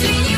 see.